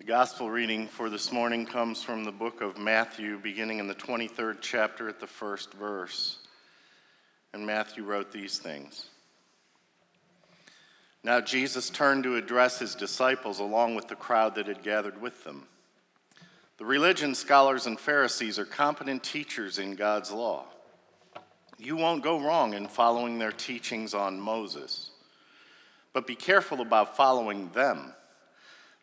The gospel reading for this morning comes from the book of Matthew, beginning in the 23rd chapter at the first verse. And Matthew wrote these things. Now Jesus turned to address his disciples along with the crowd that had gathered with them. The religion scholars and Pharisees are competent teachers in God's law. You won't go wrong in following their teachings on Moses, but be careful about following them.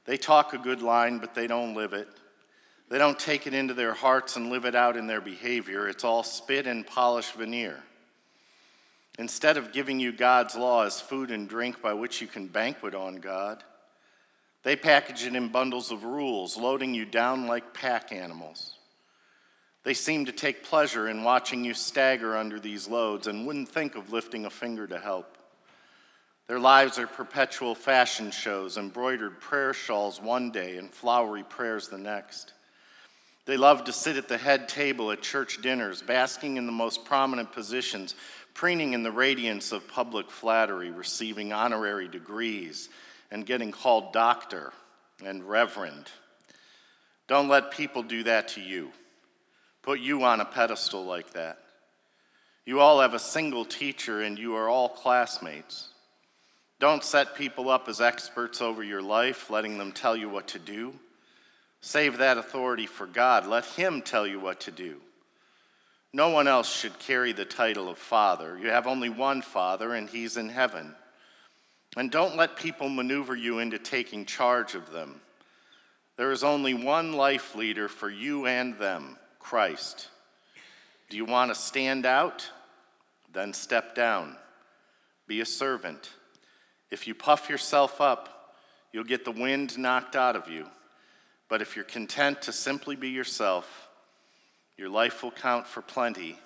They talk a good line, but they don't live it. They don't take it into their hearts and live it out in their behavior. It's all spit and polished veneer. Instead of giving you God's law as food and drink by which you can banquet on God, they package it in bundles of rules, loading you down like pack animals. They seem to take pleasure in watching you stagger under these loads and wouldn't think of lifting a finger to help. Their lives are perpetual fashion shows, embroidered prayer shawls one day and flowery prayers the next. They love to sit at the head table at church dinners, basking in the most prominent positions, preening in the radiance of public flattery, receiving honorary degrees, and getting called doctor and reverend. Don't let people do that to you. Put you on a pedestal like that. You all have a single teacher and you are all classmates. Don't set people up as experts over your life, letting them tell you what to do. Save that authority for God. Let Him tell you what to do. No one else should carry the title of Father. You have only one Father, and He's in heaven. And don't let people maneuver you into taking charge of them. There is only one life leader for you and them Christ. Do you want to stand out? Then step down. Be a servant. If you puff yourself up, you'll get the wind knocked out of you. But if you're content to simply be yourself, your life will count for plenty.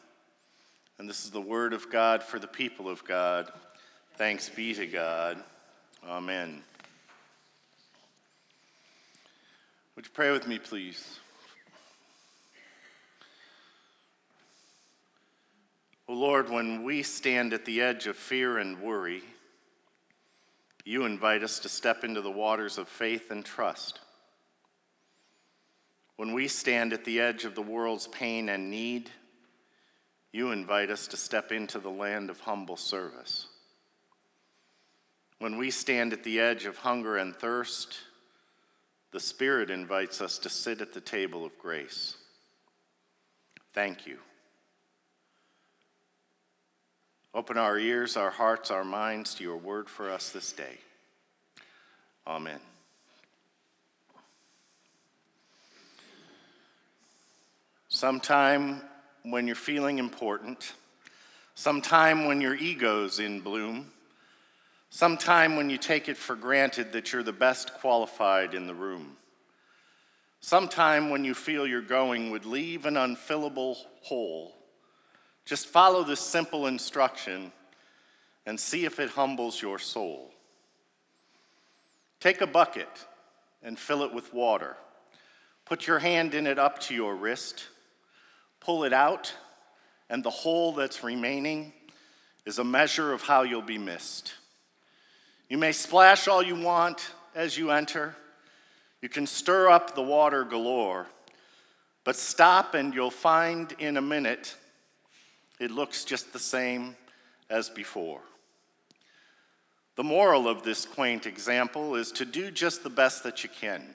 And this is the word of God for the people of God. Thanks be to God. Amen. Would you pray with me, please? Oh Lord, when we stand at the edge of fear and worry, you invite us to step into the waters of faith and trust. When we stand at the edge of the world's pain and need, you invite us to step into the land of humble service. When we stand at the edge of hunger and thirst, the Spirit invites us to sit at the table of grace. Thank you. Open our ears, our hearts, our minds to your word for us this day. Amen. Sometime when you're feeling important, sometime when your ego's in bloom, sometime when you take it for granted that you're the best qualified in the room, sometime when you feel your going would leave an unfillable hole just follow this simple instruction and see if it humbles your soul. Take a bucket and fill it with water. Put your hand in it up to your wrist. Pull it out, and the hole that's remaining is a measure of how you'll be missed. You may splash all you want as you enter. You can stir up the water galore, but stop and you'll find in a minute it looks just the same as before. The moral of this quaint example is to do just the best that you can.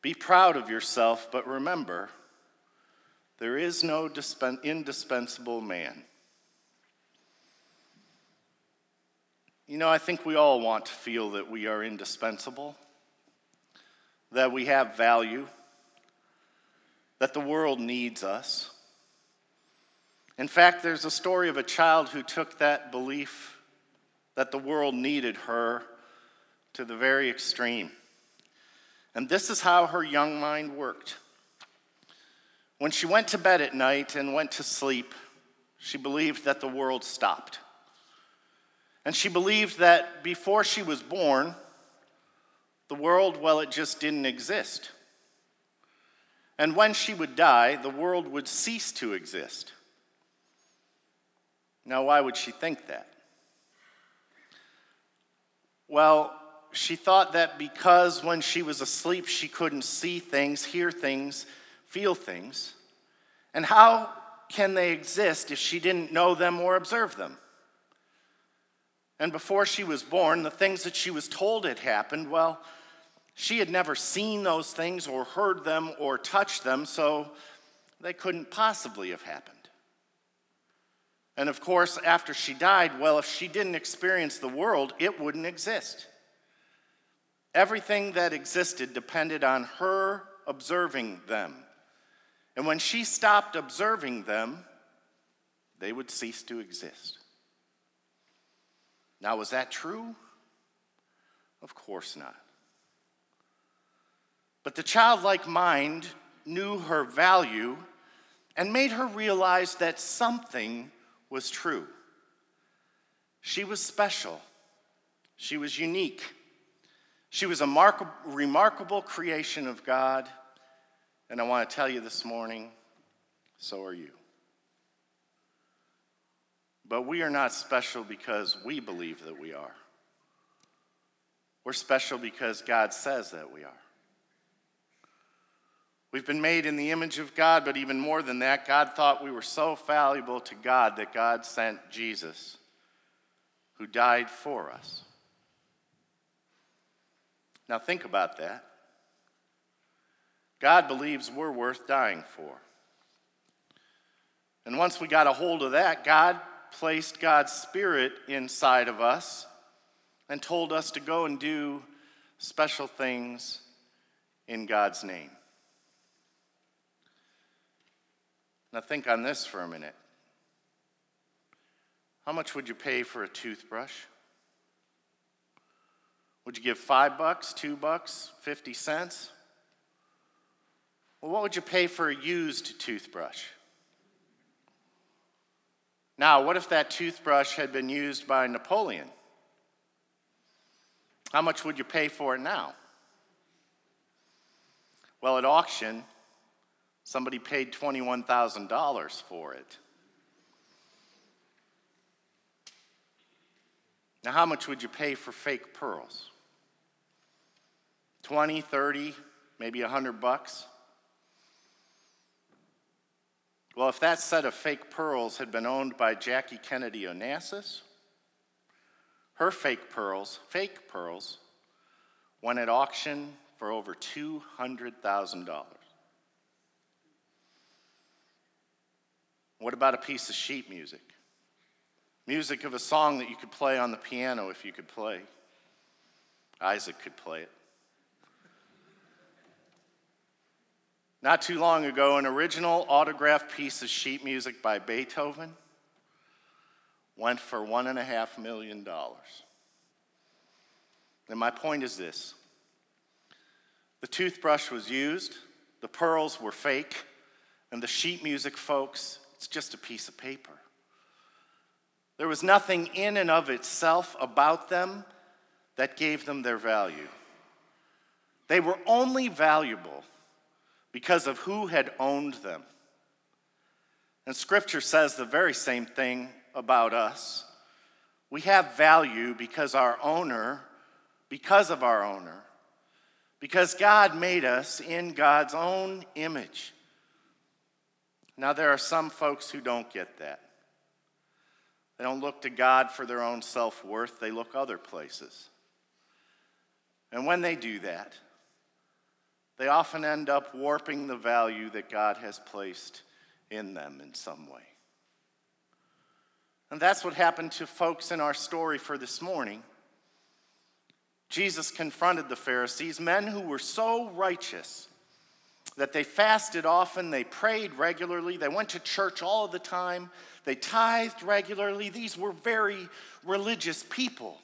Be proud of yourself, but remember, there is no indispensable man. You know, I think we all want to feel that we are indispensable, that we have value, that the world needs us. In fact, there's a story of a child who took that belief that the world needed her to the very extreme. And this is how her young mind worked. When she went to bed at night and went to sleep, she believed that the world stopped. And she believed that before she was born, the world, well, it just didn't exist. And when she would die, the world would cease to exist. Now, why would she think that? Well, she thought that because when she was asleep, she couldn't see things, hear things, feel things. And how can they exist if she didn't know them or observe them? And before she was born, the things that she was told had happened, well, she had never seen those things or heard them or touched them, so they couldn't possibly have happened. And of course, after she died, well, if she didn't experience the world, it wouldn't exist. Everything that existed depended on her observing them. And when she stopped observing them, they would cease to exist. Now, was that true? Of course not. But the childlike mind knew her value and made her realize that something was true. She was special, she was unique, she was a mar- remarkable creation of God. And I want to tell you this morning so are you. But we are not special because we believe that we are. We're special because God says that we are. We've been made in the image of God, but even more than that, God thought we were so valuable to God that God sent Jesus, who died for us. Now, think about that. God believes we're worth dying for. And once we got a hold of that, God placed God's Spirit inside of us and told us to go and do special things in God's name. Now, think on this for a minute. How much would you pay for a toothbrush? Would you give five bucks, two bucks, 50 cents? Well, what would you pay for a used toothbrush? Now, what if that toothbrush had been used by Napoleon? How much would you pay for it now? Well, at auction, Somebody paid $21,000 for it. Now, how much would you pay for fake pearls? 20, 30, maybe 100 bucks? Well, if that set of fake pearls had been owned by Jackie Kennedy Onassis, her fake pearls, fake pearls, went at auction for over $200,000. What about a piece of sheet music? Music of a song that you could play on the piano if you could play. Isaac could play it. Not too long ago, an original autographed piece of sheet music by Beethoven went for one and a half million dollars. And my point is this the toothbrush was used, the pearls were fake, and the sheet music folks it's just a piece of paper. There was nothing in and of itself about them that gave them their value. They were only valuable because of who had owned them. And scripture says the very same thing about us. We have value because our owner, because of our owner, because God made us in God's own image. Now, there are some folks who don't get that. They don't look to God for their own self worth, they look other places. And when they do that, they often end up warping the value that God has placed in them in some way. And that's what happened to folks in our story for this morning. Jesus confronted the Pharisees, men who were so righteous that they fasted often, they prayed regularly, they went to church all the time, they tithed regularly. These were very religious people.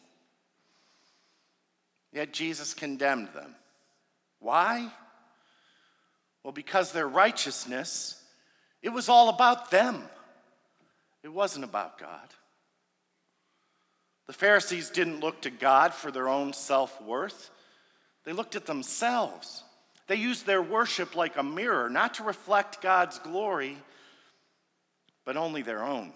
Yet Jesus condemned them. Why? Well, because their righteousness, it was all about them. It wasn't about God. The Pharisees didn't look to God for their own self worth, they looked at themselves. They used their worship like a mirror, not to reflect God's glory, but only their own.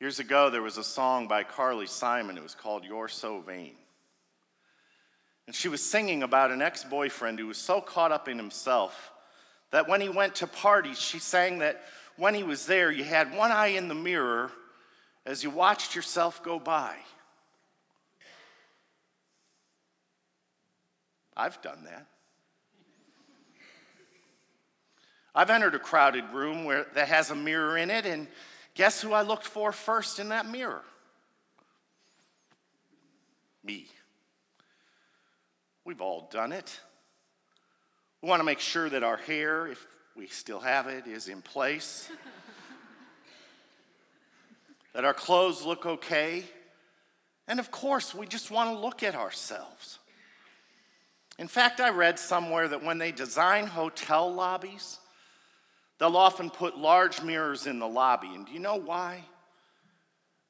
Years ago, there was a song by Carly Simon. It was called You're So Vain. And she was singing about an ex boyfriend who was so caught up in himself that when he went to parties, she sang that when he was there, you had one eye in the mirror as you watched yourself go by. I've done that. I've entered a crowded room where that has a mirror in it, and guess who I looked for first in that mirror? Me. We've all done it. We want to make sure that our hair, if we still have it, is in place, that our clothes look okay, and of course, we just want to look at ourselves. In fact, I read somewhere that when they design hotel lobbies, they'll often put large mirrors in the lobby. And do you know why?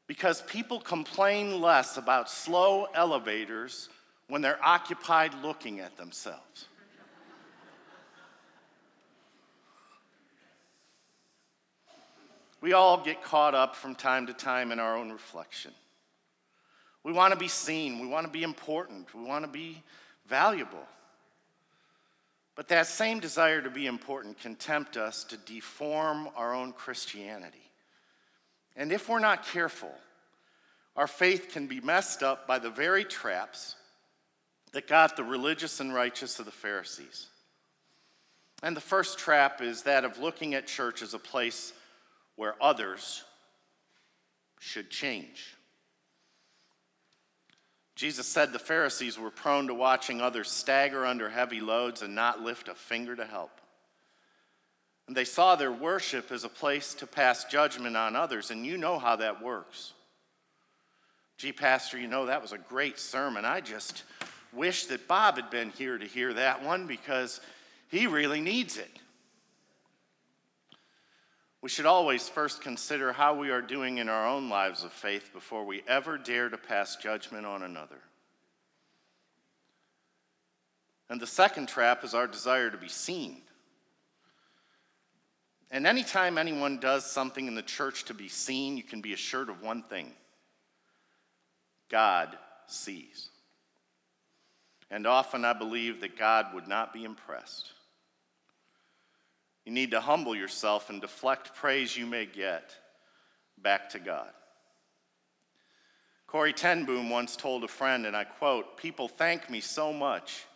Because people complain less about slow elevators when they're occupied looking at themselves. We all get caught up from time to time in our own reflection. We want to be seen, we want to be important, we want to be valuable. But that same desire to be important can tempt us to deform our own Christianity. And if we're not careful, our faith can be messed up by the very traps that got the religious and righteous of the Pharisees. And the first trap is that of looking at church as a place where others should change. Jesus said the Pharisees were prone to watching others stagger under heavy loads and not lift a finger to help. And they saw their worship as a place to pass judgment on others, and you know how that works. Gee, Pastor, you know, that was a great sermon. I just wish that Bob had been here to hear that one because he really needs it. We should always first consider how we are doing in our own lives of faith before we ever dare to pass judgment on another. And the second trap is our desire to be seen. And anytime anyone does something in the church to be seen, you can be assured of one thing God sees. And often I believe that God would not be impressed. You need to humble yourself and deflect praise you may get back to God. Corrie ten Boom once told a friend, and I quote, People thank me so much,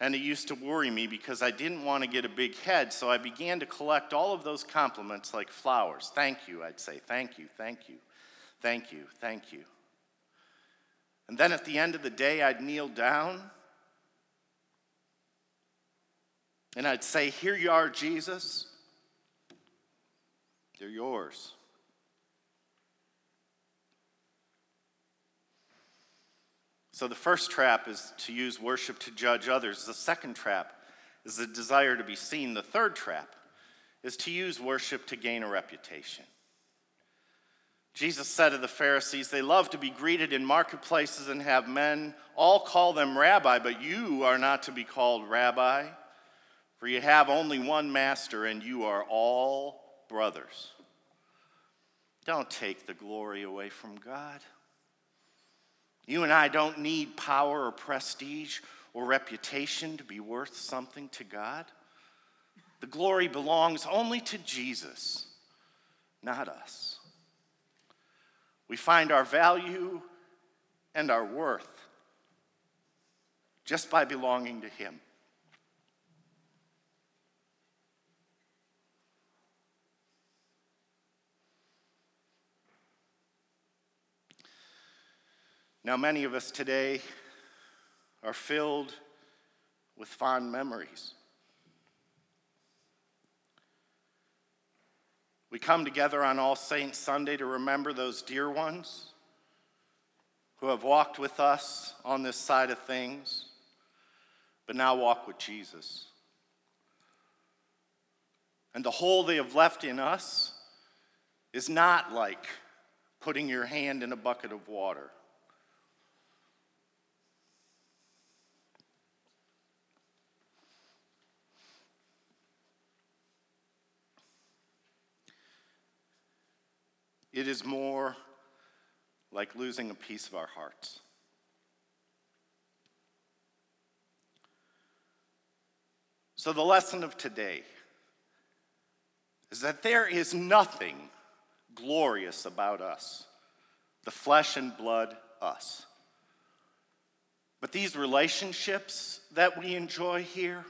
and it used to worry me because I didn't want to get a big head, so I began to collect all of those compliments like flowers. Thank you, I'd say. Thank you, thank you, thank you, thank you. And then at the end of the day, I'd kneel down and I'd say, Here you are, Jesus. They're yours. So the first trap is to use worship to judge others. The second trap is the desire to be seen. The third trap is to use worship to gain a reputation. Jesus said to the Pharisees, They love to be greeted in marketplaces and have men all call them rabbi, but you are not to be called rabbi, for you have only one master and you are all brothers. Don't take the glory away from God. You and I don't need power or prestige or reputation to be worth something to God. The glory belongs only to Jesus, not us. We find our value and our worth just by belonging to Him. Now, many of us today are filled with fond memories. We come together on All Saints Sunday to remember those dear ones who have walked with us on this side of things, but now walk with Jesus. And the hole they have left in us is not like putting your hand in a bucket of water. It is more like losing a piece of our hearts. So, the lesson of today is that there is nothing glorious about us, the flesh and blood us. But these relationships that we enjoy here,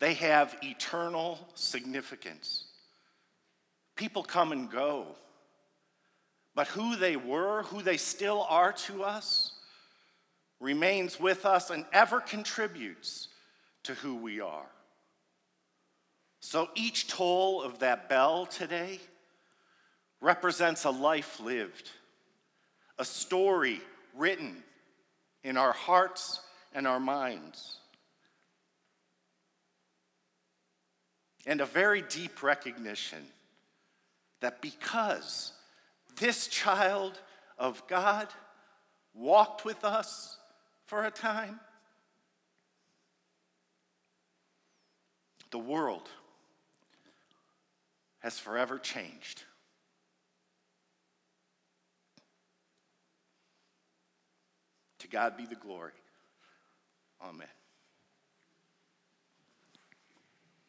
they have eternal significance. People come and go, but who they were, who they still are to us, remains with us and ever contributes to who we are. So each toll of that bell today represents a life lived, a story written in our hearts and our minds, and a very deep recognition that because this child of God walked with us for a time, the world has forever changed. To God be the glory. Amen.